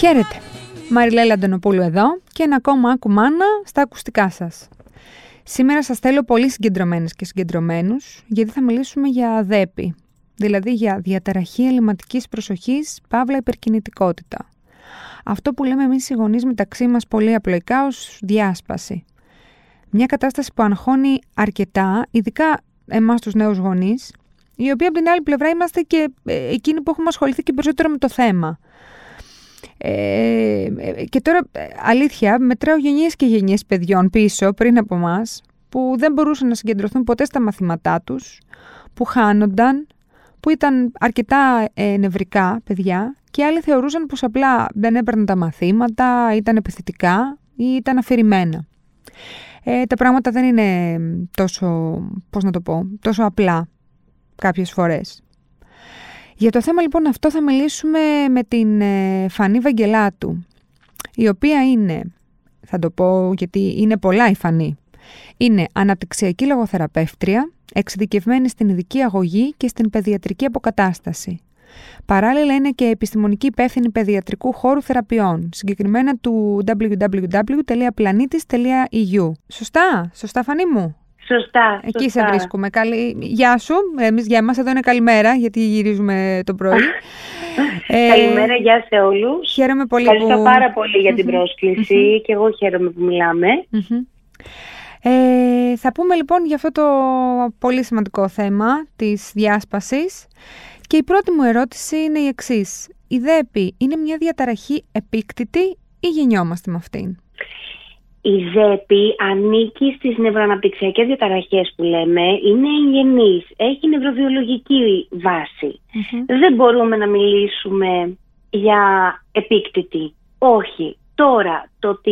Χαίρετε. Μαριλέλα Αντωνοπούλου εδώ και ένα ακόμα άκου μάνα στα ακουστικά σας. Σήμερα σας θέλω πολύ συγκεντρωμένες και συγκεντρωμένους γιατί θα μιλήσουμε για δέπη, δηλαδή για διαταραχή ελληματικής προσοχής, παύλα υπερκινητικότητα. Αυτό που λέμε εμείς οι γονείς μεταξύ μας πολύ απλοϊκά ως διάσπαση. Μια κατάσταση που αγχώνει αρκετά, ειδικά εμάς τους νέους γονείς, οι οποίοι από την άλλη πλευρά είμαστε και ε, εκείνοι που έχουμε ασχοληθεί και περισσότερο με το θέμα. Ε, και τώρα, αλήθεια, μετράω γενιές και γενιές παιδιών πίσω, πριν από εμάς, που δεν μπορούσαν να συγκεντρωθούν ποτέ στα μαθήματά τους, που χάνονταν, που ήταν αρκετά ε, νευρικά παιδιά και άλλοι θεωρούσαν πως απλά δεν έπαιρναν τα μαθήματα, ήταν επιθετικά ή ήταν αφηρημένα. Ε, τα πράγματα δεν είναι τόσο, πώς να το πω, τόσο απλά κάποιες φορές. Για το θέμα λοιπόν αυτό θα μιλήσουμε με την ε, Φανή Βαγγελάτου, η οποία είναι, θα το πω γιατί είναι πολλά η Φανή, είναι αναπτυξιακή λογοθεραπεύτρια, εξειδικευμένη στην ειδική αγωγή και στην παιδιατρική αποκατάσταση. Παράλληλα είναι και επιστημονική υπεύθυνη παιδιατρικού χώρου θεραπείων, συγκεκριμένα του www.planetis.eu. Σωστά, σωστά Φανή μου. Σωστά. Εκεί σωστά. σε βρίσκουμε. Καλή... Γεια σου. Εμείς για εμάς εδώ είναι καλημέρα, γιατί γυρίζουμε το πρωί. ε, καλημέρα, γεια σε όλους. Χαίρομαι πολύ Ευχαριστώ που... πάρα πολύ για την πρόσκληση και εγώ χαίρομαι που μιλάμε. Ε, θα πούμε λοιπόν για αυτό το πολύ σημαντικό θέμα της διάσπασης και η πρώτη μου ερώτηση είναι η εξής. Η ΔΕΠΗ είναι μια διαταραχή επίκτητη ή γεννιόμαστε με αυτήν; Η ΔΕΠΗ ανήκει στις νευροαναπτυξιακές διαταραχές που λέμε, είναι εγγενής, έχει νευροβιολογική Δεν μπορούμε να μιλήσουμε για επίκτητη. Όχι. Τώρα, το ότι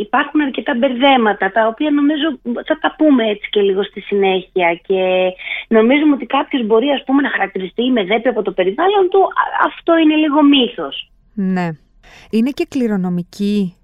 υπάρχουν αρκετά μπερδέματα, τα οποία νομίζω θα τα πούμε έτσι και λίγο στη συνέχεια και νομίζουμε ότι κάποιος μπορεί ας πούμε να χαρακτηριστεί με δέπη από το περιβάλλον του, αυτό είναι λίγο μύθος. Ναι. Είναι και κληρονομική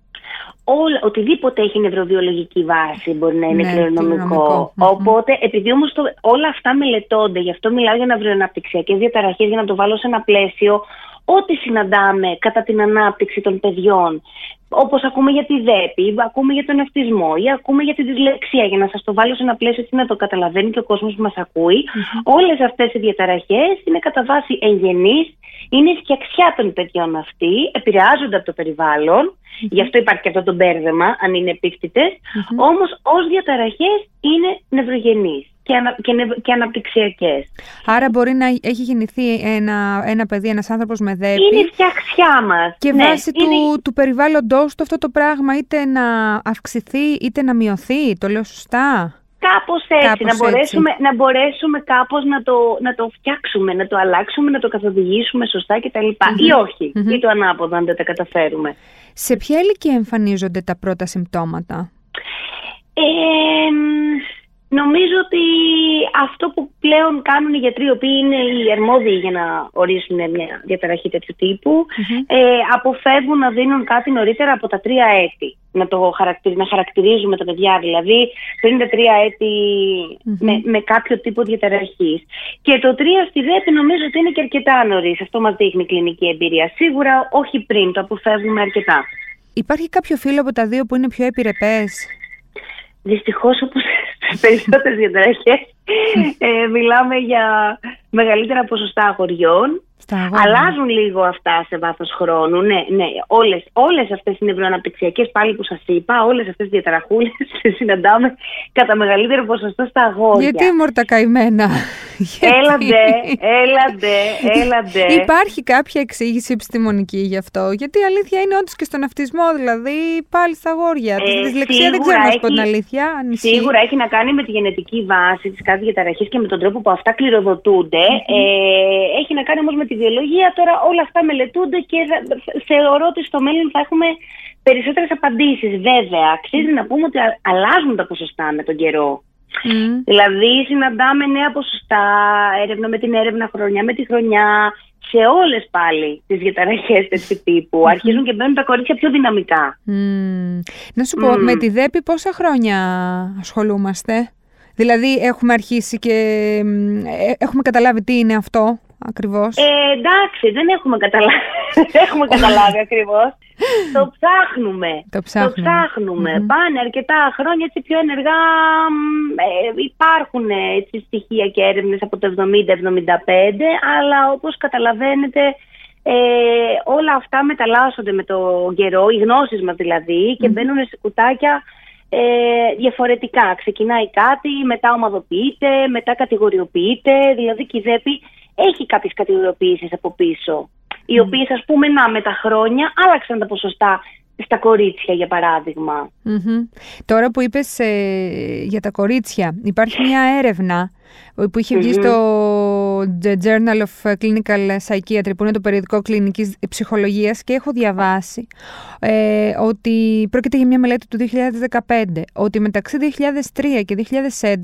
όλα, οτιδήποτε έχει νευροβιολογική βάση μπορεί να είναι ναι, κληρονομικό. Οπότε, επειδή όμως όλα αυτά μελετώνται, γι' αυτό μιλάω για νευροαναπτυξιακέ διαταραχές, για να το βάλω σε ένα πλαίσιο, ό,τι συναντάμε κατά την ανάπτυξη των παιδιών, όπως ακούμε για τη ΔΕΠΗ, ακούμε για τον αυτισμό ή ακούμε για τη δυσλεξία, για να σας το βάλω σε ένα πλαίσιο έτσι να το καταλαβαίνει και ο κόσμος που μας ακούει, mm-hmm. όλες αυτές οι διαταραχές είναι κατά βάση εγγενείς, είναι η φτιαξιά των παιδιών αυτή, επηρεάζονται από το περιβάλλον, γι' αυτό υπάρχει και αυτό το μπέρδεμα, αν είναι επίκτητες, mm-hmm. όμως ως διαταραχές είναι νευρογενείς και, ανα, και, νευ, και αναπτυξιακές. Άρα μπορεί να έχει γεννηθεί ένα, ένα παιδί, ένας άνθρωπος με δέπη. Είναι η φτιαξιά μας. Και ναι, βάσει είναι... του, του περιβάλλοντό του αυτό το πράγμα είτε να αυξηθεί είτε να μειωθεί. Το λέω σωστά; Κάπως έτσι, κάπως να, μπορέσουμε, έτσι. να μπορέσουμε κάπως να το, να το φτιάξουμε, να το αλλάξουμε, να το καθοδηγήσουμε σωστά κτλ. Mm-hmm. Ή όχι, mm-hmm. ή το ανάποδο αν δεν τα καταφέρουμε. Σε ποια ηλικία εμφανίζονται τα πρώτα συμπτώματα; Ε, Νομίζω ότι αυτό που πλέον κάνουν οι γιατροί, οι οποίοι είναι οι αρμόδιοι για να ορίσουν μια διαταραχή τέτοιου τύπου, ε, αποφεύγουν να δίνουν κάτι νωρίτερα από τα τρία έτη. Να, το χαρακτηρι... να χαρακτηρίζουμε τα παιδιά, δηλαδή πριν τα τρία με, με κάποιο τύπο διαταραχής. Και το τρία στη ΔΕΠΗ νομίζω ότι είναι και αρκετά νωρίς. Αυτό μας δείχνει η κλινική εμπειρία. Σίγουρα όχι πριν, το αποφεύγουμε αρκετά. Υπάρχει κάποιο φύλλο από τα δύο που είναι πιο επιρρεπές; Δυστυχώς, όπως στι περισσότερες διαταραχές, ε, μιλάμε για μεγαλύτερα ποσοστά αγοριών Αλλάζουν λίγο αυτά σε βάθος χρόνου. Ναι, ναι. Όλες όλες αυτές οι νευροαναπτυξιακέ πάλι που σας είπα, όλες αυτές τις διαταραχούλες τις συναντάμε κατά μεγαλύτερο ποσοστό στα αγόρια. Γιατί μορτα καημένα. Έλαντε, έλαντε, έλαντε. Υπάρχει κάποια εξήγηση επιστημονική γι' αυτό; Γιατί η αλήθεια είναι όντως και στον αυτισμό, δηλαδή πάλι στα αγόρια. Ε, τη δυσλεξία δεν ξέρω να σου πω την αλήθεια. Σίγουρα έχει να κάνει με τη γενετική βάση τη κάθε διαταραχή και με τον τρόπο που αυτά κληροδοτούνται. Ε, έχει να κάνει όμως με τη βιολογία. Τώρα όλα αυτά μελετούνται και θεωρώ ότι στο μέλλον θα έχουμε περισσότερες απαντήσεις. Βέβαια, αξίζει να πούμε ότι αλλάζουν τα ποσοστά με τον καιρό. Mm. Δηλαδή, συναντάμε νέα ποσοστά, έρευνα με την έρευνα, χρονιά με τη χρονιά, σε όλες πάλι τις διαταραχέ τέτοιου τύπου. Mm-hmm. Αρχίζουν και μπαίνουν τα κορίτσια πιο δυναμικά. Mm. Να σου πω, mm. με τη ΔΕΠΗ πόσα χρόνια ασχολούμαστε; Δηλαδή έχουμε αρχίσει και ε, έχουμε καταλάβει τι είναι αυτό; Ακριβώς. Ε, εντάξει, δεν έχουμε καταλάβει, έχουμε καταλάβει ακριβώς. το ψάχνουμε. Το ψάχνουμε. Πάνε αρκετά χρόνια έτσι πιο ενεργά. Ε, υπάρχουν έτσι, στοιχεία και έρευνες από το 70-75, αλλά όπως καταλαβαίνετε ε, όλα αυτά μεταλλάσσονται με το καιρό, οι γνώσεις μας δηλαδή, και μπαίνουν σε κουτάκια ε, διαφορετικά. Ξεκινάει κάτι, μετά ομαδοποιείται, μετά κατηγοριοποιείται, δηλαδή και η ΔΕΠΗ έχει κάποιες κατηγοριοποιήσεις από πίσω, οι οποίες ας πούμε να με τα χρόνια άλλαξαν τα ποσοστά στα κορίτσια για παραδειγμα Τώρα που είπες ε, για τα κορίτσια, υπάρχει μια έρευνα που είχε βγει στο Journal of Clinical Psychiatry, που είναι το περιοδικό κλινικής ψυχολογίας και έχω διαβάσει ε, ότι πρόκειται για μια μελέτη του 2015, ότι μεταξύ 2003 και 2011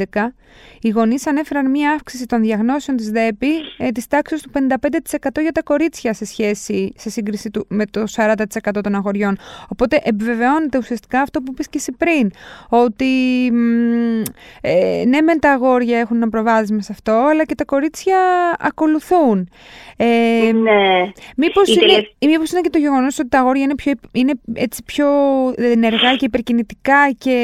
οι γονείς ανέφεραν μια αύξηση των διαγνώσεων της ΔΕΠΗ ε, της τάξης του 55% για τα κορίτσια σε σχέση, σε σύγκριση του, με το 40% των αγοριών. Οπότε επιβεβαιώνεται ουσιαστικά αυτό που είπες και εσύ πριν, ότι ε, ναι μεν τα αγόρια έχουν ένα προβάδισμα σε αυτό, αλλά και τα κορίτσια ακολουθούν. Ε, ναι. Μήπως, είναι, μήπως είναι και το γεγονός ότι τα αγόρια είναι πιο, είναι έτσι πιο ενεργά και υπερκινητικά και...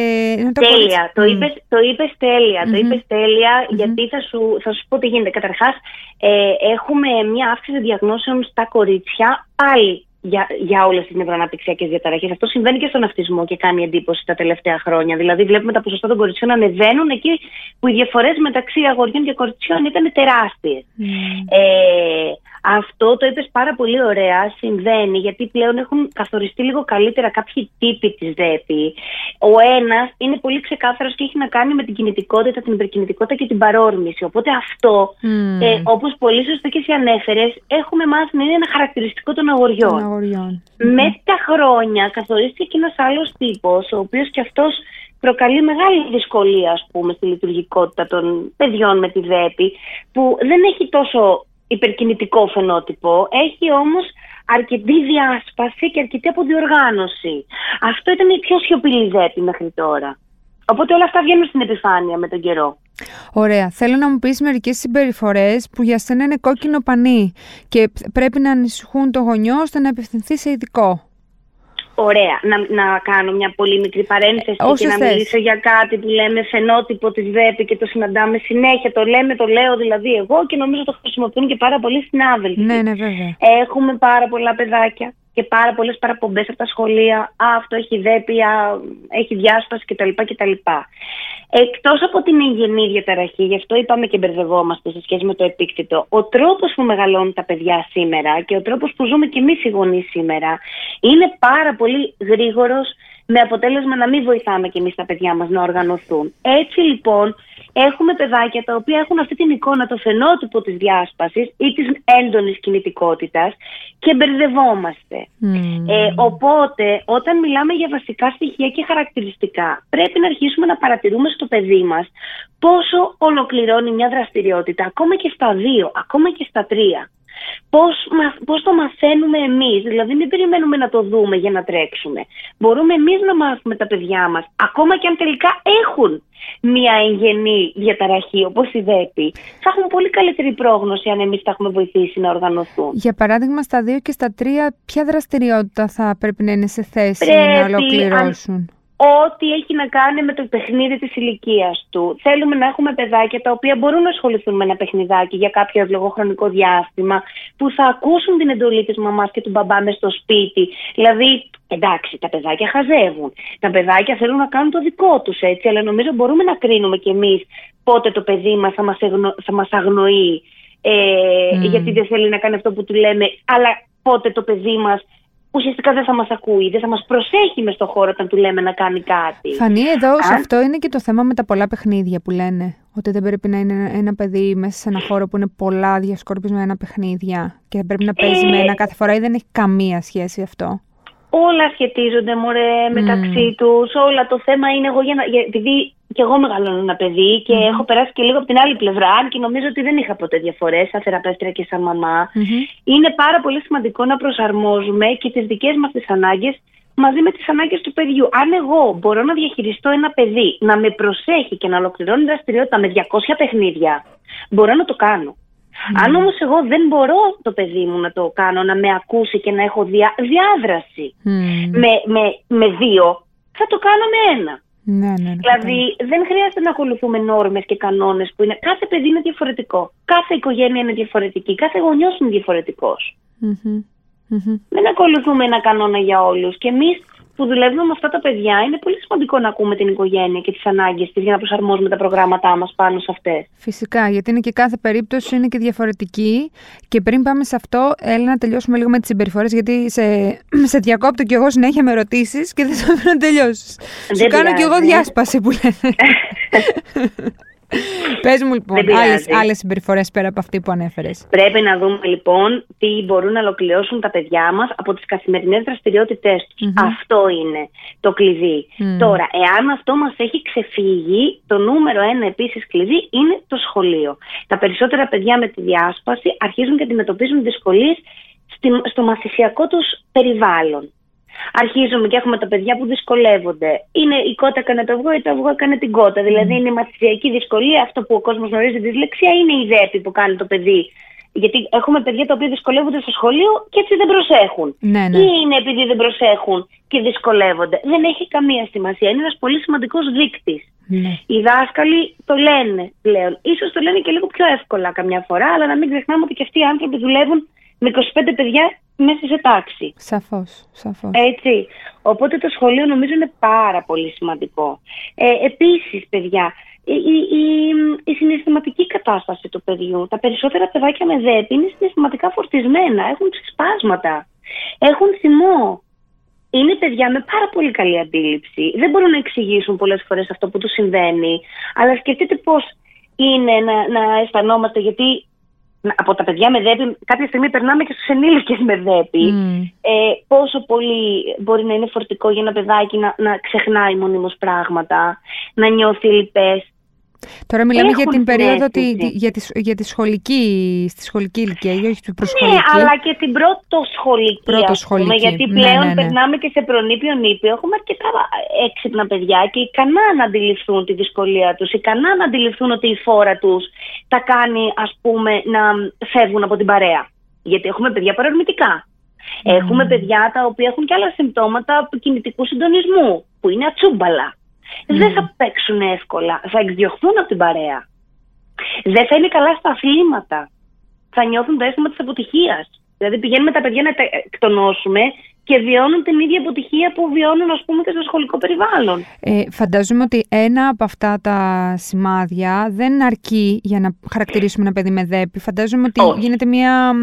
Τέλεια. Το, είπες, το είπες τέλεια. Το είπες τελεια γιατί θα σου, θα σου πω τι γίνεται. Καταρχάς, ε, έχουμε μια αύξηση διαγνώσεων στα κορίτσια πάλι για, για όλες τις νευροαναπτυξιακές διαταραχές. Αυτό συμβαίνει και στον αυτισμό και κάνει εντύπωση τα τελευταία χρόνια. Δηλαδή, βλέπουμε τα ποσοστά των κοριτσιών να ανεβαίνουν εκεί που οι διαφορές μεταξύ αγοριών και κοριτσιών ήταν τεράστιες. Ε, αυτό το είπες πάρα πολύ ωραία. Συμβαίνει γιατί πλέον έχουν καθοριστεί λίγο καλύτερα κάποιοι τύποι της ΔΕΠΗ. Ο ένας είναι πολύ ξεκάθαρος και έχει να κάνει με την κινητικότητα, την υπερκινητικότητα και την παρόρμηση. Οπότε αυτό, mm. ε, όπως πολύ σωστά και εσύ ανέφερες, έχουμε μάθει να είναι ένα χαρακτηριστικό των αγοριών. Με τα χρόνια καθορίστηκε ένας άλλος τύπος, ο οποίος και αυτός προκαλεί μεγάλη δυσκολία, ας πούμε, στη λειτουργικότητα των παιδιών με τη ΔΕΠΗ, που δεν έχει τόσο υπερκινητικό φαινότυπο, έχει όμως αρκετή διάσπαση και αρκετή αποδιοργάνωση. Αυτό ήταν η πιο σιωπηλή ΔΕΠΗ μέχρι τώρα. Οπότε όλα αυτά βγαίνουν στην επιφάνεια με τον καιρό. Ωραία. Θέλω να μου πεις μερικές συμπεριφορές που για σένα είναι κόκκινο πανί και πρέπει να ανησυχούν το γονιό ώστε να απευθυνθεί σε ειδικό. Ωραία. Να, να κάνω μια πολύ μικρή παρένθεση ε, και να μιλήσω για κάτι που λέμε φαινότυπο της ΔΕΠΗ και το συναντάμε συνέχεια. Το λέμε, το λέω δηλαδή εγώ και νομίζω το χρησιμοποιούν και πάρα πολλοί συνάδελφοι. Ναι, ναι, βέβαια. Έχουμε πάρα πολλά παιδάκια και πάρα πολλές παραπομπές από τα σχολεία. Α, αυτό έχει ΔΕΠΗ, έχει διάσπαση κτλ. κτλ. Εκτός από την εγγενή διαταραχή, γι' αυτό είπαμε και μπερδευόμαστε σε σχέση με το επίκτητο, ο τρόπος που μεγαλώνουν τα παιδιά σήμερα και ο τρόπος που ζούμε και εμείς οι γονείς σήμερα είναι πάρα πολύ γρήγορος με αποτέλεσμα να μην βοηθάμε και εμείς τα παιδιά μας να οργανωθούν. Έτσι λοιπόν έχουμε παιδάκια τα οποία έχουν αυτή την εικόνα, το φαινότυπο της διάσπασης ή της έντονης κινητικότητας και μπερδευόμαστε. Ε, οπότε όταν μιλάμε για βασικά στοιχεία και χαρακτηριστικά πρέπει να αρχίσουμε να παρατηρούμε στο παιδί μας πόσο ολοκληρώνει μια δραστηριότητα ακόμα και στα δύο, ακόμα και στα τρία πώς, πώς το μαθαίνουμε εμείς, δηλαδή μην περιμένουμε να το δούμε για να τρέξουμε. Μπορούμε εμείς να μάθουμε τα παιδιά μας, ακόμα και αν τελικά έχουν μια εγγενή διαταραχή όπως η ΔΕΠΗ, θα έχουν πολύ καλύτερη πρόγνωση αν εμείς τα έχουμε βοηθήσει να οργανωθούν. Για παράδειγμα στα δύο και στα τρία, ποια δραστηριότητα θα πρέπει να είναι σε θέση να ολοκληρώσουν; Ό,τι έχει να κάνει με το παιχνίδι της ηλικίας του. Θέλουμε να έχουμε παιδάκια τα οποία μπορούν να ασχοληθούν με ένα παιχνιδάκι για κάποιο ευλογοχρονικό διάστημα, που θα ακούσουν την εντολή της μαμάς και του μπαμπά μες στο σπίτι. Δηλαδή, εντάξει, τα παιδάκια χαζεύουν. Τα παιδάκια θέλουν να κάνουν το δικό τους έτσι, αλλά νομίζω μπορούμε να κρίνουμε κι εμείς πότε το παιδί μας θα μας, θα μας αγνοεί ε, γιατί δεν θέλει να κάνει αυτό που του λέμε, αλλά πότε το παιδί μας ουσιαστικά δεν θα μας ακούει, δεν θα μας προσέχει μες στο χώρο όταν του λέμε να κάνει κάτι. Φανεί εδώ, σε αυτό είναι και το θέμα με τα πολλά παιχνίδια που λένε. Ότι δεν πρέπει να είναι ένα παιδί μέσα σε ένα χώρο που είναι πολλά διασκόρπισμένα παιχνίδια και δεν πρέπει να παίζει με ε, ένα κάθε φορά ή δεν έχει καμία σχέση αυτό. Όλα σχετίζονται μωρέ μεταξύ mm. τους, όλα το θέμα είναι εγώ για να, επειδή και εγώ μεγαλώνω ένα παιδί και έχω περάσει και λίγο από την άλλη πλευρά, και νομίζω ότι δεν είχα ποτέ διαφορές σαν θεραπεύτρια και σαν μαμα Είναι πάρα πολύ σημαντικό να προσαρμόζουμε και τις δικές μας τις ανάγκες μαζί με τις ανάγκες του παιδιού. Αν εγώ μπορώ να διαχειριστώ ένα παιδί να με προσέχει και να ολοκληρώνει δραστηριότητα με 200 παιχνίδια, μπορώ να το κάνω. Αν όμως εγώ δεν μπορώ το παιδί μου να το κάνω, να με ακούσει και να έχω διά, διάδραση με, με, με δύο, θα το κάνω με ένα. Ναι, ναι, ναι, δηλαδή δεν χρειάζεται να ακολουθούμε νόρμες και κανόνες που είναι κάθε παιδί είναι διαφορετικό. Κάθε οικογένεια είναι διαφορετική. Κάθε γονιός είναι διαφορετικός. Δεν ακολουθούμε ένα κανόνα για όλους. Και εμείς που δουλεύουμε με αυτά τα παιδιά, είναι πολύ σημαντικό να ακούμε την οικογένεια και τις ανάγκες της για να προσαρμόζουμε τα προγράμματά μας πάνω σε αυτές. Φυσικά, γιατί είναι και κάθε περίπτωση είναι και διαφορετική. Και πριν πάμε σε αυτό, έλα να τελειώσουμε λίγο με τις συμπεριφορές, γιατί σε, σε διακόπτω κι εγώ συνέχεια με ρωτήσει και δεν θα να τελειώσεις. Σου κάνω κι εγώ διάσπαση που λένε. Πες μου λοιπόν, άλλες συμπεριφορές πέρα από αυτή που ανέφερες. Πρέπει να δούμε λοιπόν τι μπορούν να ολοκληρώσουν τα παιδιά μας από τις καθημερινές δραστηριότητές τους. Αυτό είναι το κλειδί. Τώρα, εάν αυτό μας έχει ξεφύγει, το νούμερο ένα επίσης κλειδί είναι το σχολείο. Τα περισσότερα παιδιά με τη διάσπαση αρχίζουν και αντιμετωπίζουν δυσκολίες στο μαθησιακό τους περιβάλλον αρχίζουμε και έχουμε τα παιδιά που δυσκολεύονται. Είναι η κότα έκανε το αυγό ή το αυγό έκανε την κότα. Δηλαδή είναι η μαθησιακή δυσκολία, αυτό που ο κόσμος γνωρίζει τη δυσλεξία, είναι η δέπη που κάνει το παιδί. Γιατί έχουμε παιδιά τα οποία δυσκολεύονται στο σχολείο και έτσι δεν προσέχουν. Ναι, ναι. Ή είναι επειδή δεν προσέχουν και δυσκολεύονται. Δεν έχει καμία σημασία. Είναι ένας πολύ σημαντικός δείκτης. Ναι. Οι δάσκαλοι το λένε πλέον. Ίσως το λένε και λίγο πιο εύκολα καμιά φορά, αλλά να μην ξεχνάμε ότι και αυτοί οι άνθρωποι δουλεύουν με 25 παιδιά μέσα σε τάξη. Σαφώς, σαφώς. Έτσι. Οπότε το σχολείο νομίζω είναι πάρα πολύ σημαντικό. Ε, επίσης, παιδιά, η, η, η, συναισθηματική κατάσταση του παιδιού. Τα περισσότερα παιδάκια με ΔΕΠ είναι συναισθηματικά φορτισμένα, έχουν ξεσπάσματα, έχουν θυμό. Είναι παιδιά με πάρα πολύ καλή αντίληψη. Δεν μπορούν να εξηγήσουν πολλές φορές αυτό που τους συμβαίνει. Αλλά σκεφτείτε πώς είναι να, να αισθανόμαστε, γιατί από τα παιδιά με δέπη, κάποια στιγμή περνάμε και στους ενήλικες με δέπη. Ε, πόσο πολύ μπορεί να είναι φορτικό για ένα παιδάκι να, να ξεχνάει μονίμως πράγματα, να νιώθει λυπές. Τώρα μιλάμε για την περίοδο τη, για, τη, για τη σχολική, στη σχολική ηλικία, όχι την προσχολική. Ναι, αλλά και την πρώτο σχολική, πρώτο σχολική. γιατί ναι, πλέον ναι, ναι. περνάμε και σε προνήπιο νήπιο. Έχουμε αρκετά έξυπνα παιδιά και ικανά να αντιληφθούν τη δυσκολία τους, ικανά να αντιληφθούν ότι η φόρα τους τα κάνει, ας πούμε, να φεύγουν από την παρέα. Γιατί έχουμε παιδιά παρορμητικά. Έχουμε παιδιά τα οποία έχουν και άλλα συμπτώματα κινητικού συντονισμού, που είναι ατσούμπαλα δεν θα παίξουν εύκολα. Θα εκδιωχθούν από την παρέα. Δεν θα είναι καλά στα αθλήματα. Θα νιώθουν το αίσθημα της αποτυχίας. Δηλαδή πηγαίνουμε τα παιδιά να τα εκτονώσουμε και βιώνουν την ίδια αποτυχία που βιώνουν ας πούμε και στο σχολικό περιβάλλον. Ε, φαντάζομαι ότι ένα από αυτά τα σημάδια δεν αρκεί για να χαρακτηρίσουμε ένα παιδί με δέπη. Φαντάζομαι ότι γίνεται μια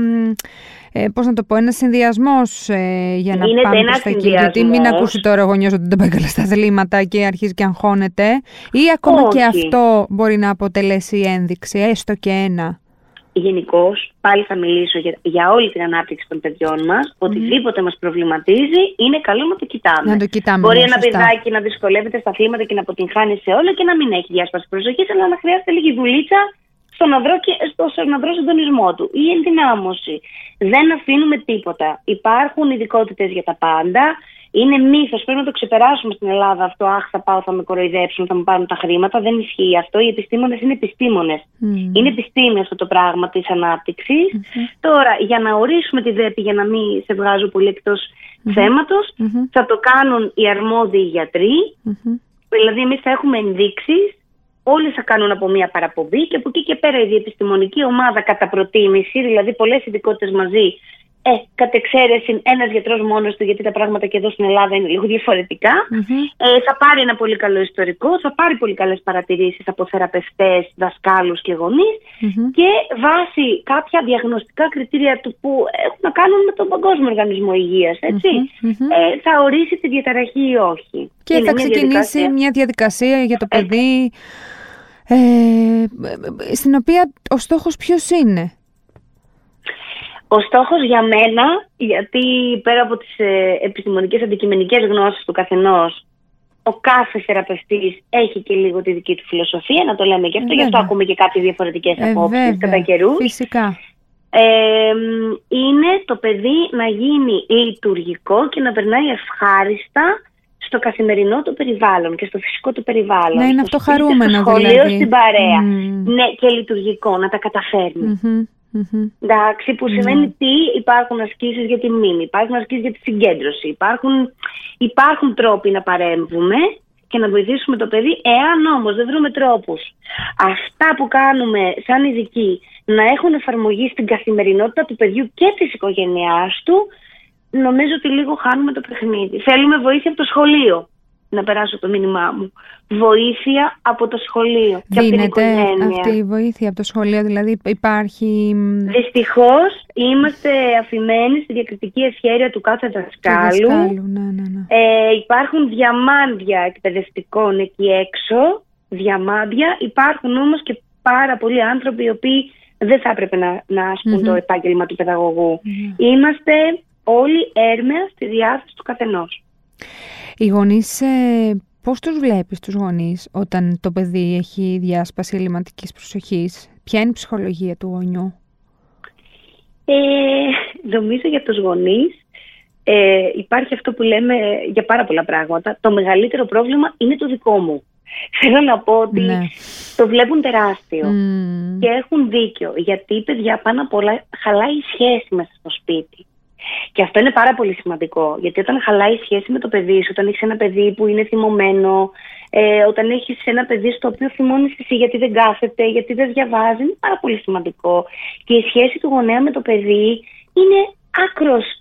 ε, πώς να το πω, ένας συνδυασμός ε, για να Είναι πάμε προς τα εκεί. Γιατί μην ακούσει τώρα ο γονιός ότι δεν πάει καλά στα αθλήματα και αρχίζει και αγχώνεται. Ή ακόμα και αυτό μπορεί να αποτελέσει ένδειξη, έστω και ένα. Γενικώ, πάλι θα μιλήσω για, για όλη την ανάπτυξη των παιδιών μας. Mm. Οτιδήποτε μας προβληματίζει, είναι καλό να το κοιτάμε. Να το κοιτάμε Μπορεί ναι, ένα παιδάκι να δυσκολεύεται στα αθλήματα και να αποτυγχάνει σε όλα και να μην έχει διάσπαση προσοχής, αλλά να χρειάζεται λίγη δουλίτσα στον αδρό, και, στον αδρό συντονισμό του. Η ενδυνάμωση. Δεν αφήνουμε τίποτα. Υπάρχουν ειδικότητες για τα πάντα. Είναι μύθος. Πρέπει να το ξεπεράσουμε στην Ελλάδα αυτό. Αχ, θα πάω, θα με κοροϊδέψουν, θα μου πάρουν τα χρήματα. Δεν ισχύει αυτό. Οι επιστήμονες είναι επιστήμονες. Mm. Είναι επιστήμη αυτό το πράγμα της αναπτυξη mm-hmm. Τώρα, για να ορίσουμε τη ΔΕΠΗ, για να μην σε βγάζω πολύ εκτός mm-hmm. θεματο mm-hmm. θα το κάνουν οι αρμόδιοι γιατροί. Δηλαδή, εμείς θα έχουμε ενδείξεις Όλοι θα κάνουν από μία παραπομπή και από εκεί και πέρα η διεπιστημονική ομάδα κατά προτίμηση, δηλαδή πολλές ειδικότητες μαζί, ε, κατ' εξαίρεση ένας γιατρός μόνος του, γιατί τα πράγματα και εδώ στην Ελλάδα είναι λίγο ε, θα πάρει ένα πολύ καλό ιστορικό, θα πάρει πολύ καλές παρατηρήσεις από θεραπευτές, δασκάλους και γονει και βάσει κάποια διαγνωστικά κριτήρια του που έχουν να κάνουν με τον Παγκόσμιο Οργανισμό Υγείας, ε, θα ορίσει τη διαταραχή ή όχι. Και θα ξεκινήσει μια διαδικασία για το παιδί ε, στην οποία ο στόχος ποιος είναι; Ο στόχος για μένα, γιατί πέρα από τις ε, επιστημονικές αντικειμενικές γνώσεις του καθενός, ο κάθε θεραπευτής έχει και λίγο τη δική του φιλοσοφία, να το λέμε και αυτό, γι' αυτό ακούμε και κάποιες διαφορετικές ε, απόψεις κατά καιρούς. Φυσικά. Ε, είναι το παιδί να γίνει λειτουργικό και να περνάει ευχάριστα στο καθημερινό του περιβάλλον και στο φυσικό του περιβάλλον. Να είναι αυτό χαρούμενο στο σχολείο, δηλαδή. στην παρέα. Ναι, και λειτουργικό, να τα καταφέρνει. Εντάξει, που σημαίνει ναι. τι υπάρχουν ασκήσεις για τη μνήμη, υπάρχουν ασκήσεις για τη συγκέντρωση, υπάρχουν, υπάρχουν τρόποι να παρέμβουμε και να βοηθήσουμε το παιδί, εάν όμως δεν βρούμε τρόπους αυτά που κάνουμε σαν ειδικοί να έχουν εφαρμογή στην καθημερινότητα του παιδιού και της οικογένειάς του, νομίζω ότι λίγο χάνουμε το παιχνίδι. Θέλουμε βοήθεια από το σχολείο να περάσω το μήνυμά μου. Βοήθεια από το σχολείο Δίνεται αυτή η βοήθεια από το σχολείο, δηλαδή υπάρχει... Δυστυχώς είμαστε αφημένοι στη διακριτική ευχέρεια του κάθε δασκάλου. ναι, ναι, ναι. Ε, υπάρχουν διαμάντια εκπαιδευτικών εκεί έξω, διαμάντια. Υπάρχουν όμως και πάρα πολλοί άνθρωποι οι οποίοι δεν θα έπρεπε να, να ασκουν το επάγγελμα του παιδαγωγου Είμαστε όλοι έρμεα στη διάθεση του καθενός. Οι γονείς, ε, πώς τους βλέπεις τους γονείς όταν το παιδί έχει διάσπαση ελληματικής προσοχής; Ποια είναι η ψυχολογία του γονιού; Ε, νομίζω για τους γονείς ε, υπάρχει αυτό που λέμε για πάρα πολλά πράγματα. Το μεγαλύτερο πρόβλημα είναι το δικό μου. Θέλω να πω ότι ναι. το βλέπουν τεράστιο και έχουν δίκιο γιατί παιδιά πάνω απ' όλα χαλάει η σχέση μέσα στο σπίτι. Και αυτό είναι πάρα πολύ σημαντικό. Γιατί όταν χαλάει η σχέση με το παιδί σου, όταν έχεις ένα παιδί που είναι θυμωμένο, ε, όταν έχεις ένα παιδί στο οποίο θυμώνεις εσύ γιατί δεν κάθεται, γιατί δεν διαβάζει, είναι πάρα πολύ σημαντικό. Και η σχέση του γονέα με το παιδί είναι άκρος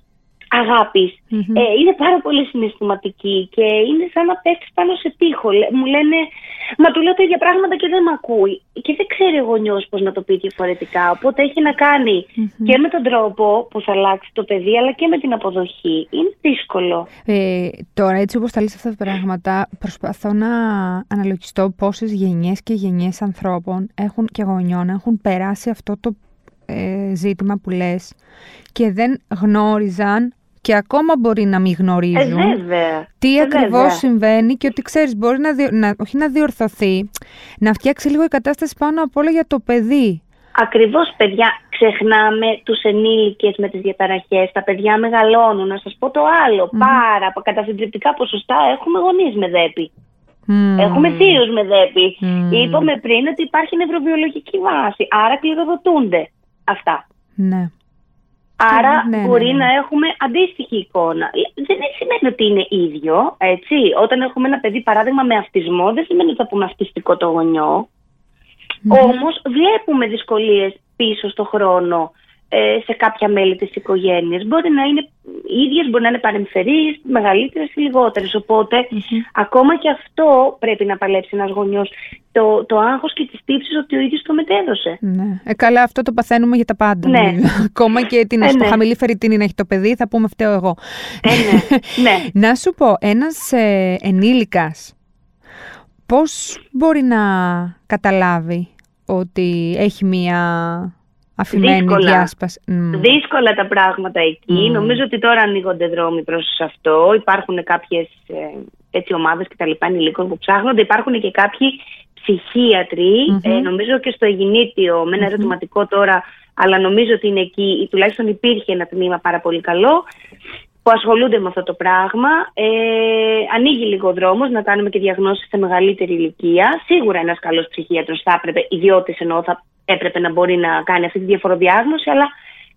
αγαπη ε, είναι πάρα πολύ συναισθηματική και είναι σαν να πέφτει πάνω σε τείχο. Μου λένε, μα του λέω τα ίδια πράγματα και δεν με ακούει. Και δεν ξέρει ο γονιός πώς να το πει διαφορετικά. Οπότε έχει να κανει και με τον τρόπο που θα αλλάξει το παιδί, αλλά και με την αποδοχή. Είναι δύσκολο. Ε, τώρα, έτσι όπως τα λύσει αυτά τα πράγματα, προσπαθώ να αναλογιστώ πόσες γενιές και γενιές ανθρώπων έχουν, και γονιών έχουν περάσει αυτό το ε, ζήτημα που λες και δεν γνώριζαν και ακόμα μπορεί να μην γνωρίζουν ε, τι ε, ακριβώς συμβαίνει και ότι ξέρεις μπορεί να, να, όχι να διορθωθεί, να φτιάξει λίγο η κατάσταση πάνω απ' όλα για το παιδί. Ακριβώς παιδιά, ξεχνάμε τους ενήλικες με τις διαταραχές, τα παιδιά μεγαλώνουν, να σας πω το άλλο, mm. πάρα κατά συντριπτικά ποσοστά έχουμε γονείς με δέπη. Έχουμε θείους με δέπη. Mm. Είπαμε πριν ότι υπάρχει νευροβιολογική βάση, άρα κληροδοτούνται αυτά. Ναι. Άρα ναι, ναι, μπορεί ναι, να έχουμε αντίστοιχη εικόνα. Δεν σημαίνει ότι είναι ίδιο, έτσι. Όταν έχουμε ένα παιδί, παράδειγμα, με αυτισμό, δεν σημαίνει ότι θα πούμε αυτιστικό το γονιό. Όμως βλέπουμε δυσκολίες πίσω στο χρόνο ε, σε κάποια μέλη της οικογένειας. Μπορεί να είναι ίδιες, μπορεί να είναι παρεμφερείς, μεγαλύτερες ή λιγότερες. ακόμα και αυτό πρέπει να παλέψει ένας γονιός. Το, το άγχος και τις τύψεις ότι ο ίδιος το μετέδωσε. Ναι. Ε, καλά, αυτό το παθαίνουμε για τα πάντα. Ναι. ακόμα και την ε, ναι. χαμηλή φερρυτίνη να έχει το παιδί, θα πούμε φταίω εγώ. Ε, ναι. ναι. να σου πω, ένας ε, ενήλικας, πώς μπορεί να καταλάβει ότι έχει μία αφημένη δύσκολα, διάσπαση. Δύσκολα τα πράγματα εκεί. Νομίζω ότι τώρα ανοίγονται δρόμοι προς αυτό. Υπάρχουν κάποιες ε, έτσι ομάδες και τα λοιπά ενηλίκων που ψάχνονται. Υπάρχουν και κάποιοι Ε, νομίζω και στο Αιγινήτιο με ένα ερωτηματικό τώρα αλλά νομίζω ότι είναι εκεί, ή τουλάχιστον υπήρχε ένα τμήμα πάρα πολύ καλό που ασχολούνται με αυτό το πράγμα. Ε, ανοίγει λίγο δρόμος να κάνουμε και διαγνώσεις σε μεγαλύτερη ηλικία. Σίγουρα ένας καλός ψυχίατρος θα έπρεπε, ιδιώτης εννοώ, θα έπρεπε να μπορεί να κάνει αυτή τη διαφοροδιάγνωση, αλλά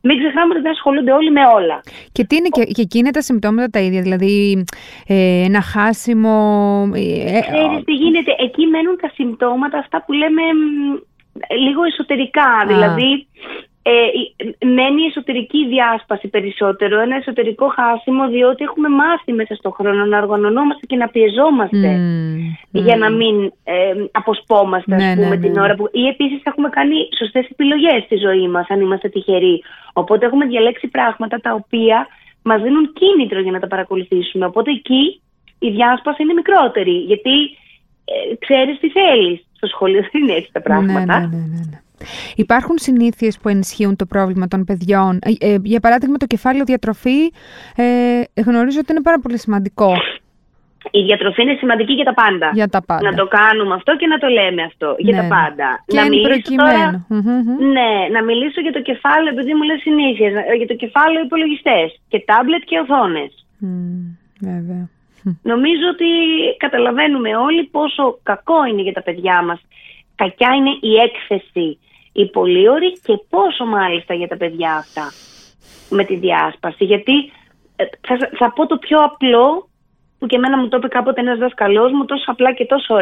μην ξεχνάμε ότι δεν ασχολούνται όλοι με όλα. Και τι είναι και, και εκεί είναι τα συμπτώματα τα ίδια, δηλαδή ε, ένα χάσιμο... Ε, ε Ξέρεις τι γίνεται, εκεί μένουν τα συμπτώματα αυτά που λέμε λίγο εσωτερικά, δηλαδή ε, μένει εσωτερική διάσπαση περισσότερο, ένα εσωτερικό χάσιμο, διότι έχουμε μάθει μέσα στον χρόνο να οργανωνόμαστε και να πιεζόμαστε για να μην ε, αποσπόμαστε, ας ναι, πούμε, ναι, την ναι. ώρα που... Ή επίσης έχουμε κάνει σωστές επιλογές στη ζωή μας, αν είμαστε τυχεροί. Οπότε έχουμε διαλέξει πράγματα τα οποία μας δίνουν κίνητρο για να τα παρακολουθήσουμε. Οπότε εκεί η διάσπαση είναι μικρότερη, γιατί ε, ξέρεις τι θέλεις. Στο σχολείο δεν είναι έτσι τα πράγματα. ναι, ναι. ναι. Υπάρχουν συνήθειες που ενισχύουν το πρόβλημα των παιδιών. Ε, ε, για παράδειγμα, το κεφάλαιο διατροφή ε, γνωρίζω ότι είναι πάρα πολύ σημαντικό. Η διατροφή είναι σημαντική για τα πάντα. Για τα πάντα. Να το κάνουμε αυτό και να το λέμε αυτό. Για τα ναι. πάντα. Και να μιλήσω τώρα, Ναι, να μιλήσω για το κεφάλαιο, επειδή μου λες συνήθειες, για το κεφάλαιο υπολογιστές και τάμπλετ και οθόνες. Mm, βέβαια. Νομίζω ότι καταλαβαίνουμε όλοι πόσο κακό είναι για τα παιδιά μας. Κακιά είναι η έκθεση η πολύωρη και πόσο μάλιστα για τα παιδιά αυτά με τη διάσπαση. Γιατί ε, θα, θα πω το πιο απλό που και εμένα μου το είπε κάποτε ένας δάσκαλός μου τόσο απλά και τόσο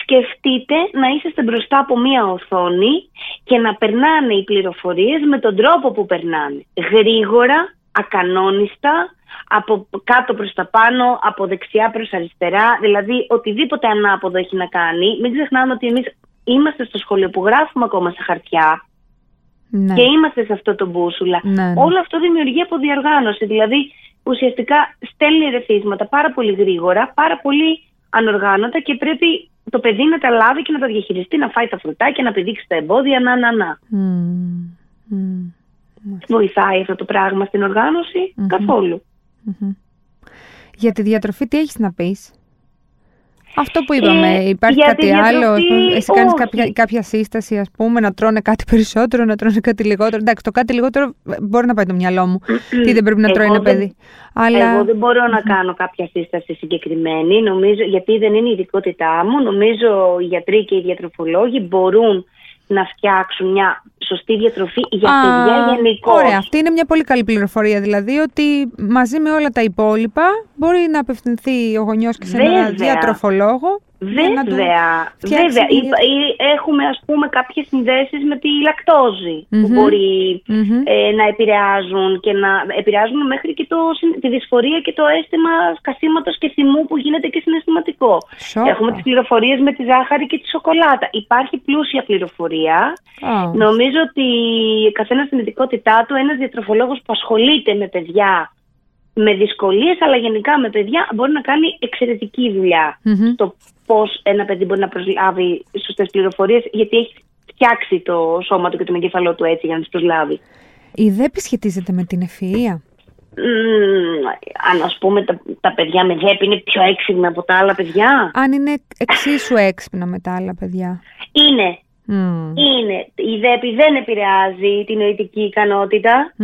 Σκεφτείτε να είσαστε μπροστά από μία οθόνη και να περνάνε οι πληροφορίες με τον τρόπο που περνάνε. Γρήγορα, ακανόνιστα, από κάτω προς τα πάνω, από δεξιά προς αριστερά, δηλαδή οτιδήποτε ανάποδο έχει να κάνει. Μην ξεχνάμε ότι εμείς είμαστε στο σχολείο που γράφουμε ακόμα σε χαρτιά ναι. και είμαστε σε αυτό το μπούσουλα. Ναι, ναι. Όλο αυτό δημιουργεί αποδιοργάνωση, δηλαδή ουσιαστικά στέλνει ρεθίσματα πάρα πολύ γρήγορα, πάρα πολύ ανοργάνωτα και πρέπει το παιδί να τα λάβει και να τα διαχειριστεί, να φάει τα φρουτάκια, να πηδήξει τα εμπόδια, να, να, να. Βοηθάει αυτό το πράγμα στην οργάνωση καθολου Για τη διατροφή τι έχεις να πεις; Αυτό που είπαμε, ε, υπάρχει κάτι άλλο, εσύ κάνεις κάποια, κάποια σύσταση, ας πούμε, να τρώνε κάτι περισσότερο, να τρώνε κάτι λιγότερο. Εντάξει, το κάτι λιγότερο μπορεί να πάει το μυαλό μου. Τι δεν πρέπει να τρώει ένα παιδί. Αλλά... Εγώ δεν μπορώ να κάνω κάποια σύσταση συγκεκριμένη, νομίζω, γιατί δεν είναι η ειδικότητά μου. Νομίζω οι γιατροί και οι διατροφολόγοι μπορούν να φτιάξουν μια σωστή διατροφή για Α, παιδιά γενικώς. Ωραία, αυτή είναι μια πολύ καλή πληροφορία. Δηλαδή ότι μαζί με όλα τα υπόλοιπα μπορεί να απευθυνθεί ο γονιός και σε έναν διατροφολόγο Βέβαια, βέβαια. Έχουμε ας πούμε κάποιες συνδέσεις με τη λακτοζη που μπορει ε, να επηρεάζουν και να επηρεάζουν μέχρι και το, τη δυσφορία και το αίσθημα σκασίματος και θυμού που γίνεται και συναισθηματικό. Έχουμε τις πληροφορίες με τη ζάχαρη και τη σοκολάτα. Υπάρχει πλούσια πληροφορία. Νομίζω ότι καθένα στην ειδικότητά του, ένας διατροφολόγος που ασχολείται με παιδιά με δυσκολίες, αλλά γενικά με παιδιά μπορεί να κάνει εξαιρετική δουλειά mm-hmm. στο πώς ένα παιδί μπορεί να προσλάβει σωστές πληροφορίες, γιατί έχει φτιάξει το σώμα του και το εγκεφαλό του έτσι για να τι προσλάβει. Η ΔΕΠΗ σχετίζεται με την ευφυα. Mm, αν ας πούμε τα, τα παιδιά με ΔΕΠ είναι πιο έξυπνα από τα άλλα παιδιά. Αν είναι εξίσου έξυπνα με τα άλλα παιδιά. Είναι, Mm. Είναι, η ΔΕΠΗ δεν επηρεάζει την νοητική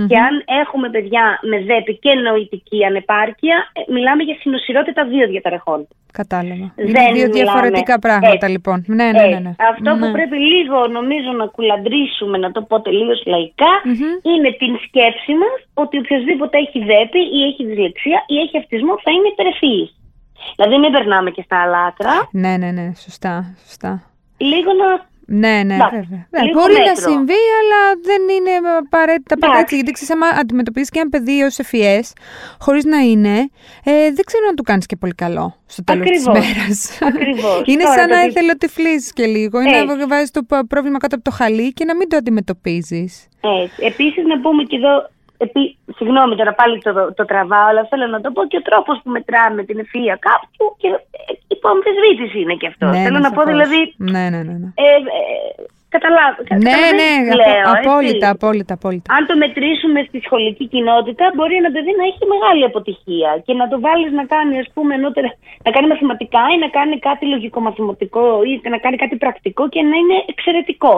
και αν έχουμε παιδιά με ΔΕΠΗ και νοητική ανεπάρκεια, ε, μιλάμε για συνοσυρότητα δύο διαταραχών. Κατάλαβα. Δεν είναι δύο διαφορετικά πράγματα λοιπόν. Ναι, ναι, ναι, ναι. Αυτό που ναι. πρέπει λίγο νομίζω να κουλαντρήσουμε, να το πω τελείως είναι την σκέψη μας ότι οποιοδήποτε έχει ΔΕΠΗ ή έχει δυσλεξία ή έχει αυτισμό θα είναι υπερεφύη. Δηλαδή μην περνάμε και στα άλλα άκρα. Ναι, ναι, ναι, σωστά, σωστά. Λίγο να ναι, ναι, βέβαια. Ναι, μπορεί να συμβεί, αλλά δεν είναι απαραίτητα πάντα έτσι. Γιατί ξέρεις, άμα αντιμετωπίζεις και ένα παιδί ως ευφυέ, χωρίς να είναι, ε, δεν ξέρω να του κάνεις και πολύ καλό στο τέλος της μέρας. Ακριβώς. είναι σαν να εθελοτυφλίζει και λίγο. Είναι να βάζεις το πρόβλημα κάτω από το χαλί και να μην το αντιμετωπίζεις. Επίσης, να πούμε και εδώ επί, συγγνώμη τώρα πάλι το, το τραβάω, αλλά θέλω να το πω και ο τρόπος που μετράμε την ευφυα κάπου και ε, υπό αμφισβήτηση είναι και αυτό. Ναι, θέλω ναι, να πω δηλαδή. Ναι, ναι, ναι. ναι. Ε, ε, Καταλάβω. Ναι, ναι, λέω, απόλυτα, απόλυτα, απόλυτα. Αν το μετρήσουμε στη σχολική κοινότητα, μπορεί ένα παιδί να έχει μεγάλη αποτυχία και να το βάλεις να κάνει, ας πούμε, ενώτερα, να κάνει μαθηματικά ή να κάνει κάτι λογικό-μαθηματικό ή να κάνει κάτι πρακτικό και να είναι εξαιρετικό.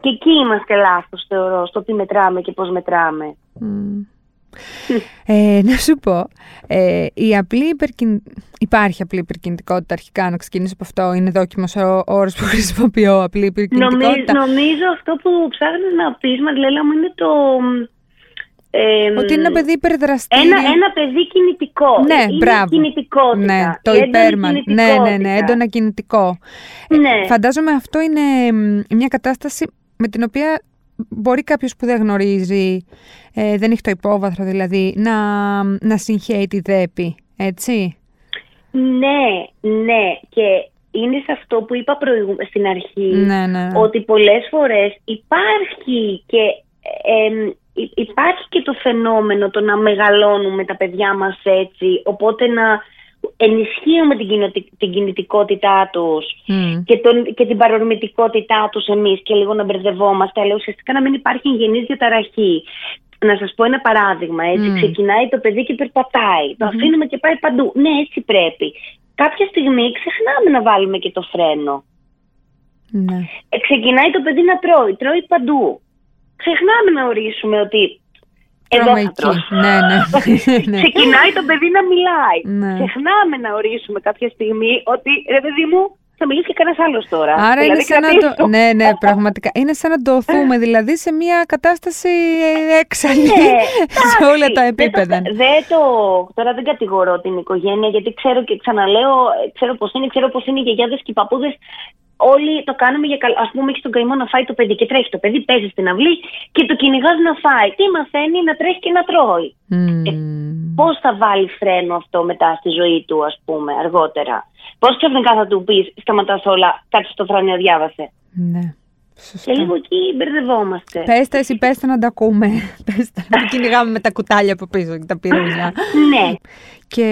Και εκεί είμαστε λάθος θεωρώ, στο τι μετράμε και πώς μετράμε. Ε, να σου πω, ε, η απλή υπερκιν... υπάρχει απλή υπερκινητικότητα αρχικά, να ξεκινήσω από αυτό, είναι δόκιμος ο όρος που χρησιμοποιώ, απλή υπερκινητικότητα. Νομίζω, νομίζω αυτό που ψάχνεις να πεις, Μαγκλέλα μου, είναι το... Ε, Ότι είναι ένα παιδί υπερδραστήριο. Ένα, ένα παιδί κινητικό. Ναι, είναι μπράβο. Κινητικότητα. Ναι, το υπέρμαν. Ναι, ναι, ναι, έντονα κινητικό. Ναι. Ε, φαντάζομαι αυτό είναι μια κατάσταση με την οποία μπορεί κάποιος που δεν γνωρίζει, ε, δεν έχει το υπόβαθρο δηλαδή, να, να συγχαίει τη δέπη, έτσι; Ναι, ναι. Και είναι σε αυτό που είπα στην αρχή, ναι, ναι. ότι πολλές φορές υπάρχει και, υπάρχει και το φαινόμενο το να μεγαλώνουμε τα παιδιά μας έτσι, οπότε να ενισχύουμε την, την κινητικότητά τους και, τον, και την παρορμητικότητά τους εμείς και λίγο να μπερδευόμαστε, αλλά ουσιαστικά να μην υπάρχει γενής διαταραχή. Να σας πω ένα παράδειγμα, έτσι, ξεκινάει το παιδί και περπατάει, το αφήνουμε και πάει παντού. Ναι, έτσι πρέπει. Κάποια στιγμή ξεχνάμε να βάλουμε και το φρένο. Ναι. Ε, ξεκινάει το παιδί να τρώει, τρώει παντού. Ξεχνάμε να ορίσουμε ότι Εδώ θα Ναι, ναι, ναι. Ξεκινάει το παιδί να μιλάει. Ναι. Ξεχνάμε να ορίσουμε κάποια στιγμή ότι ρε παιδί μου, θα μιλήσει και κανένας άλλος τώρα. Άρα δηλαδή, είναι σαν να το. Ναι, ναι, πραγματικά. Είναι σαν να το οθούμε, δηλαδή σε μια κατάσταση έξαλλη ναι, σε όλα τα επίπεδα. Δεν το, δεν το, τώρα δεν κατηγορώ την οικογένεια, γιατί ξέρω και ξαναλέω, ξέρω πώς είναι, ξέρω πώς είναι οι γιαγιάδες και οι παππούδες όλοι το κάνουμε για καλό. Α πούμε, έχει τον καημό να φάει το παιδί και τρέχει το παιδί, παίζει στην αυλή και το κυνηγάς να φάει. Τι μαθαίνει να τρέχει και να τρώει. Mm. Ε, Πώς θα βάλει φρένο αυτό μετά στη ζωή του, ας πούμε, αργότερα; Πώς ξαφνικά θα του πεις, σταματάς όλα, κάτσε στο φράνιο, διάβασε; Ναι. Σωστά. Και λίγο εκεί μπερδευόμαστε. Πέστε εσύ, πέστε να τα ακούμε. Πέστε να κυνηγάμε με τα κουτάλια από πίσω και τα πυρούζια. ναι. Και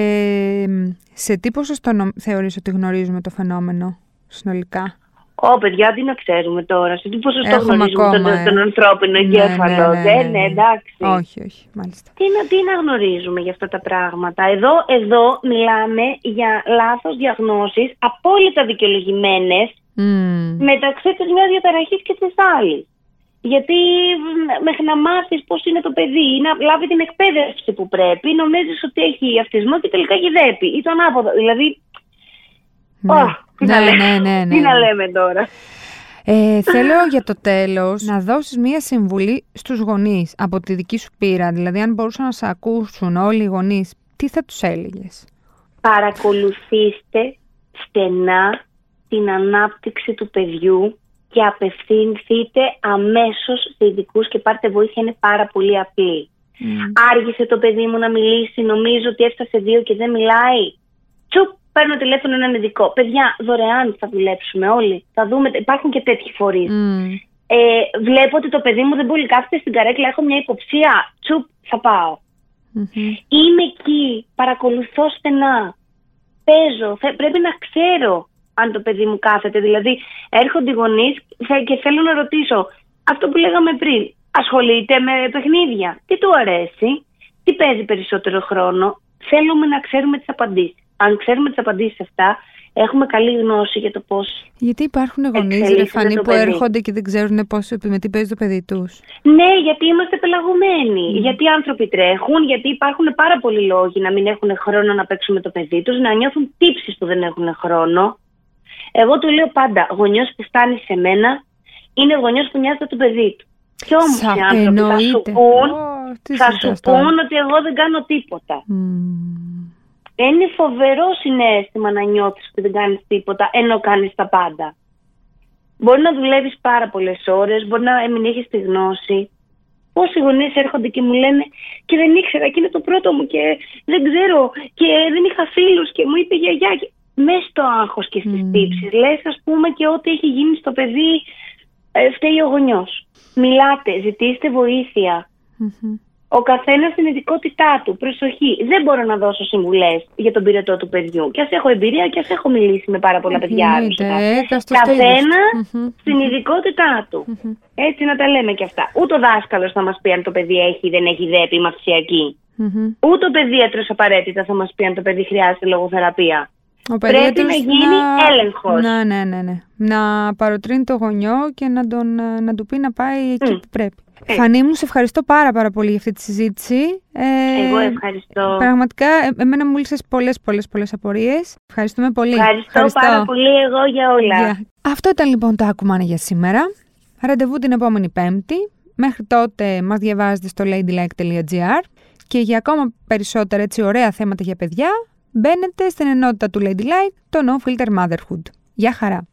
σε τι ποσοστό θεωρείς ότι γνωρίζουμε το φαινόμενο; Συνολικά. Ω, παιδιά, τι να ξέρουμε τώρα. Σε τι ποσοστό γνωρίζουμε τον, ε. τον ανθρώπινο εγκέφαλο. Ναι, ναι, ναι, ναι, εντάξει. Όχι, όχι, μάλιστα. Τι να, τι να γνωρίζουμε για αυτά τα πράγματα; Εδώ, εδώ μιλάμε για λάθος διαγνώσεις, απόλυτα δικαιολογημένες, mm. μεταξύ της μιας διαταραχής και της άλλης. Γιατί μέχρι να μάθεις πώς είναι το παιδί ή να λάβει την εκπαίδευση που πρέπει, νομίζεις ότι έχει αυτισμό και τελικά γυδέπει ή το ανάποδο. Δηλαδή, ναι. Τι, ναι, να ναι, λέμε, ναι, ναι, τι να λέμε τώρα. Ε, θέλω για το τέλος να δώσεις μία συμβουλή στους γονείς από τη δική σου πείρα. Δηλαδή αν μπορούσαν να σε ακούσουν όλοι οι γονείς, τι θα τους έλεγες; Παρακολουθήστε στενά την ανάπτυξη του παιδιού και απευθυνθείτε αμέσως σε ειδικούς και πάρτε βοήθεια, είναι πάρα πολύ απλή. Mm. Άργησε το παιδί μου να μιλήσει, νομίζω ότι έφτασε δύο και δεν μιλάει. Τσουπ, παίρνω τηλέφωνο έναν ειδικό. Παιδιά, δωρεάν θα δουλέψουμε όλοι. Θα δούμε, υπάρχουν και τέτοιοι φορείς. Mm. Ε, βλέπω ότι το παιδί μου δεν μπορεί κάθεται στην καρέκλα, έχω μια υποψία. Τσουπ, θα πάω. Mm-hmm. Είμαι εκεί, παρακολουθώ στενά. Παίζω, πρέπει να ξέρω αν το παιδί μου κάθεται. Δηλαδή, έρχονται οι γονείς και θέλω να ρωτήσω αυτό που λέγαμε πριν. Ασχολείται με παιχνίδια; Τι του αρέσει, τι παίζει περισσότερο χρόνο; Θέλουμε να ξέρουμε τις απαντήσεις αν ξέρουμε τις απαντήσεις αυτά, έχουμε καλή γνώση για το πώς. Γιατί υπάρχουν γονείς, Ρεφανή, που έρχονται και δεν ξέρουν πώς, με τι παίζει το παιδί τους; Ναι, γιατί είμαστε πελαγωμένοι. Mm. Γιατί οι άνθρωποι τρέχουν, γιατί υπάρχουν πάρα πολλοί λόγοι να μην έχουν χρόνο να παίξουν με το παιδί τους, να νιώθουν τύψεις που δεν έχουν χρόνο. Εγώ του λέω πάντα: Γονιός που φτάνει σε μένα είναι γονιός που νοιάζεται το παιδί του. Και όμως οι άνθρωποι θα σου πούν, θα σου πούν ότι εγώ δεν κάνω τίποτα. Είναι φοβερό συνέστημα να νιώθεις ότι δεν κάνεις τίποτα ενώ κάνεις τα πάντα. Μπορεί να δουλεύεις πάρα πολλές ώρες, μπορεί να μην έχεις τη γνώση. Πόσοι γονείς έρχονται και μου λένε και δεν ήξερα και είναι το πρώτο μου και δεν ξέρω και δεν είχα φίλους και μου είπε η γιαγιά. Και... Μέσα στο άγχος και στις mm. τύψεις, λες, ας πούμε, και ό,τι έχει γίνει στο παιδί, ε, φταίει ο γονιός. Μιλάτε, ζητήστε ο καθένας στην ειδικότητά του. Προσοχή. Δεν μπορώ να δώσω συμβουλές για τον πυρετό του παιδιού. Και ας έχω εμπειρία και ας έχω μιλήσει με πάρα πολλά παιδιά. Καθένα στην ειδικότητά του. Έτσι να τα λέμε και αυτά. Ούτε ο δάσκαλος θα μας πει αν το παιδί έχει ή δεν έχει δέπη μαθησιακή. Ούτε ο παιδίατρο απαραίτητα θα μας πει αν το παιδί χρειάζεται λογοθεραπεία. Ο Πρέπει να γίνει να... έλεγχος. Ναι, ναι, ναι, ναι. Να παροτρύνει το γονιό και να, τον, να του πει να πάει εκεί που πρέπει. Ε. Φανή μου, σε ευχαριστώ πάρα πάρα πολύ για αυτή τη συζήτηση. Ε, Εγώ ευχαριστώ. Πραγματικά, ε, εμένα μου λύσες πολλές πολλές πολλές απορίες. Ευχαριστούμε πολύ. Ευχαριστώ, πάρα πολύ εγώ για όλα. Αυτό ήταν λοιπόν το άκουμα για σήμερα. Ραντεβού την επόμενη Πέμπτη. Μέχρι τότε μας διαβάζετε στο ladylike.gr και για ακόμα περισσότερα έτσι ωραία θέματα για παιδιά μπαίνετε στην ενότητα του Ladylike, το No Filter Motherhood. Γεια χαρά!